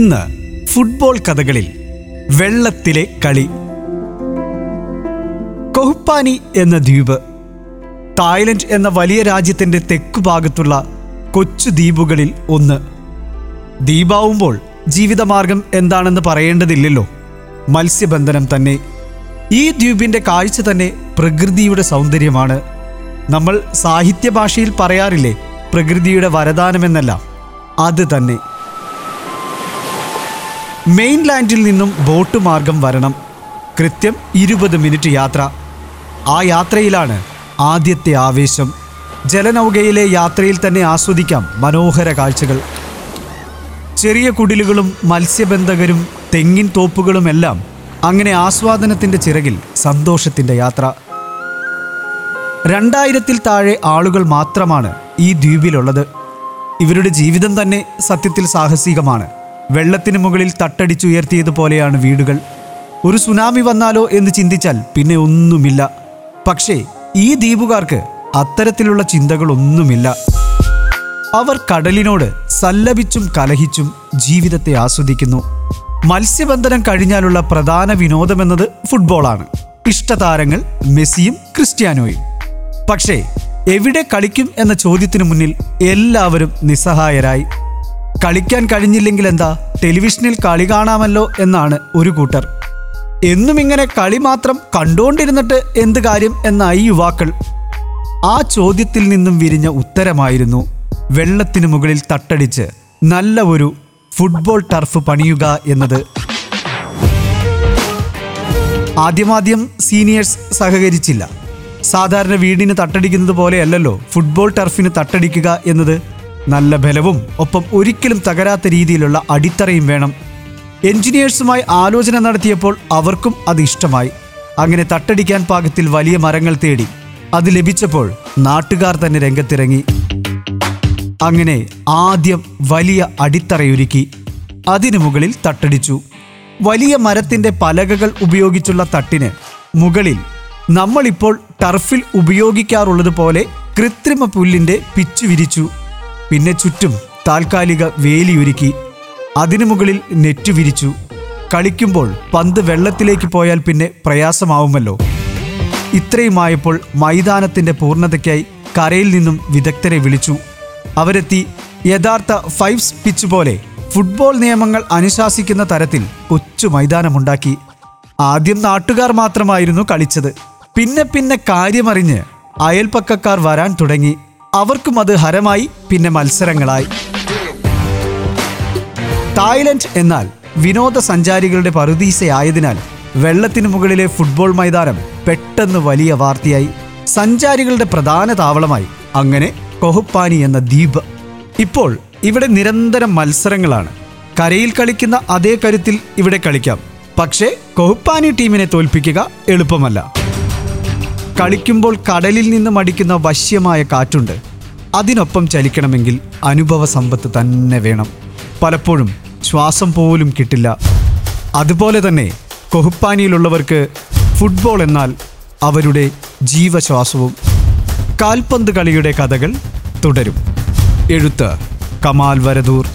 ഇന്ന് ഫുട്ബോൾ കഥകളിൽ വെള്ളത്തിലെ കളി. കൊഹുപ്പാനി എന്ന ദ്വീപ് തായ്ലൻഡ് എന്ന വലിയ രാജ്യത്തിന്റെ തെക്കു ഭാഗത്തുള്ള കൊച്ചു ദ്വീപുകളിൽ ഒന്ന്. ദ്വീപാവുമ്പോൾ ജീവിതമാർഗം എന്താണെന്ന് പറയേണ്ടതില്ലല്ലോ. മത്സ്യബന്ധനം തന്നെ. ഈ ദ്വീപിന്റെ കാഴ്ച തന്നെ പ്രകൃതിയുടെ സൗന്ദര്യമാണ്. നമ്മൾ സാഹിത്യ ഭാഷയിൽ പറയാറില്ലേ പ്രകൃതിയുടെ വരദാനമെന്നല്ല. അത് തന്നെ. മെയിൻലാൻഡിൽ നിന്നും ബോട്ട് മാർഗം വരണം. കൃത്യം ഇരുപത് മിനിറ്റ് യാത്ര. ആ യാത്രയിലാണ് ആദ്യത്തെ ആവേശം. ജലനൗകയിലെ യാത്രയിൽ തന്നെ ആസ്വദിക്കാം മനോഹര കാഴ്ചകൾ. ചെറിയ കുടിലുകളും മത്സ്യബന്ധകരും തെങ്ങിൻ തോപ്പുകളുമെല്ലാം അങ്ങനെ ആസ്വാദനത്തിന്റെ ചിറകിൽ സന്തോഷത്തിന്റെ യാത്ര. രണ്ടായിരത്തിൽ താഴെ ആളുകൾ മാത്രമാണ് ഈ ദ്വീപിലുള്ളത്. ഇവരുടെ ജീവിതം തന്നെ സത്യത്തിൽ സാഹസികമാണ്. വെള്ളത്തിന് മുകളിൽ തട്ടടിച്ചുയർത്തിയതുപോലെയാണ് വീടുകൾ. ഒരു സുനാമി വന്നാലോ എന്ന് ചിന്തിച്ചാൽ പിന്നെ ഒന്നുമില്ല. പക്ഷേ ഈ ദ്വീപുകാർക്ക് അത്തരത്തിലുള്ള ചിന്തകളൊന്നുമില്ല. അവർ കടലിനോട് സല്ലപിച്ചും കലഹിച്ചും ജീവിതത്തെ ആസ്വദിക്കുന്നു. മത്സ്യബന്ധനം കഴിഞ്ഞാലുള്ള പ്രധാന വിനോദമെന്നത് ഫുട്ബോളാണ്. ഇഷ്ടതാരങ്ങൾ മെസ്സിയും ക്രിസ്ത്യാനോയും. പക്ഷേ എവിടെ കളിക്കും എന്ന ചോദ്യത്തിനു മുന്നിൽ എല്ലാവരും നിസ്സഹായരായി. കളിക്കാൻ കഴിഞ്ഞില്ലെങ്കിൽ എന്താ? ടെലിവിഷനിൽ കളി കാണാമല്ലോ എന്നാണ് ഒരു കൂട്ടർ. എന്നും ഇങ്ങനെ കളി മാത്രം കണ്ടുകൊണ്ടിരുന്നിട്ട് എന്ത് കാര്യം എന്നായി യുവാക്കൾ? ആ ചോദ്യത്തിൽ നിന്നും വിരിഞ്ഞ ഉത്തരമായിരുന്നു. വെള്ളത്തിനു മുകളിൽ തട്ടടിച്ച് നല്ല ഒരു ഫുട്ബോൾ ടർഫ് പണിയുക എന്നത്. ആദ്യമാദ്യം സീനിയേഴ്സ് സഹകരിച്ചില്ല. സാധാരണ വീടിന് തട്ടടിക്കുന്നത് പോലെയല്ലല്ലോ ഫുട്ബോൾ ടർഫിന് തട്ടടിക്കുക എന്നത്. നല്ല ബലവും ഒപ്പം ഒരിക്കലും തകരാത്ത രീതിയിലുള്ള അടിത്തറയും വേണം. എഞ്ചിനീയേഴ്സുമായി ആലോചന നടത്തിയപ്പോൾ അവർക്കും അത് ഇഷ്ടമായി. അങ്ങനെ തട്ടടിക്കാൻ പാകത്തിൽ വലിയ മരങ്ങൾ തേടി. അത് ലഭിച്ചപ്പോൾ നാട്ടുകാർ തന്നെ രംഗത്തിറങ്ങി. അങ്ങനെ ആദ്യം വലിയ അടിത്തറയൊരുക്കി. അതിനു മുകളിൽ തട്ടടിച്ചു. വലിയ മരത്തിന്റെ പലകകൾ ഉപയോഗിച്ചുള്ള തട്ടിന് മുകളിൽ നമ്മളിപ്പോൾ ടർഫിൽ ഉപയോഗിക്കാറുള്ളത് പോലെ കൃത്രിമ പുല്ലിന്റെ പിച്ചു വിരിച്ചു. പിന്നെ ചുറ്റും താൽക്കാലിക വേലിയൊരുക്കി അതിനു മുകളിൽ നെറ്റ് വിരിച്ചു. കളിക്കുമ്പോൾ പന്ത് വെള്ളത്തിലേക്ക് പോയാൽ പിന്നെ പ്രയാസമാവുമല്ലോ. ഇത്രയുമായപ്പോൾ മൈതാനത്തിന്റെ പൂർണതയ്ക്കായി കരയിൽ നിന്നും വിദഗ്ധരെ വിളിച്ചു. അവരെത്തി യഥാർത്ഥ ഫൈവ്സ് പിച്ച് പോലെ ഫുട്ബോൾ നിയമങ്ങൾ അനുശാസിക്കുന്ന തരത്തിൽ കൊച്ചു മൈതാനമുണ്ടാക്കി. ആദ്യം നാട്ടുകാർ മാത്രമായിരുന്നു കളിച്ചത്. പിന്നെ പിന്നെ കാര്യമറിഞ്ഞ് അയൽപ്പക്കക്കാർ വരാൻ തുടങ്ങി. അവർക്കും അത് ഹരമായി പിന്നെ മത്സരങ്ങളായി. തായ്ലൻഡ് എന്നാൽ വിനോദസഞ്ചാരികളുടെ പറുദീസയായതിനാൽ വെള്ളത്തിനു മുകളിലെ ഫുട്ബോൾ മൈതാനം പെട്ടെന്ന് വലിയ വാർത്തയായി. സഞ്ചാരികളുടെ പ്രധാന താവളമായി അങ്ങനെ കൊഹുപ്പാനി എന്ന ദ്വീപ്. ഇപ്പോൾ ഇവിടെ നിരന്തരം മത്സരങ്ങളാണ്. കരയിൽ കളിക്കുന്ന അതേ കരുത്തിൽ ഇവിടെ കളിക്കാം. പക്ഷേ കൊഹുപ്പാനി ടീമിനെ തോൽപ്പിക്കുക എളുപ്പമല്ല. കളിക്കുമ്പോൾ കടലിൽ നിന്ന് മടിക്കുന്ന വശ്യമായ കാറ്റുണ്ട്. അതിനൊപ്പം ചലിക്കണമെങ്കിൽ അനുഭവ സമ്പത്ത് തന്നെ വേണം. പലപ്പോഴും ശ്വാസം പോലും കിട്ടില്ല. അതുപോലെ തന്നെ കൊഹുപ്പാനിയിലുള്ളവർക്ക് ഫുട്ബോൾ എന്നാൽ അവരുടെ ജീവശ്വാസവും. കാൽപന്ത് കളിയുടെ കഥകൾ തുടരും. എഴുത്ത് കമാൽ വരദൂർ.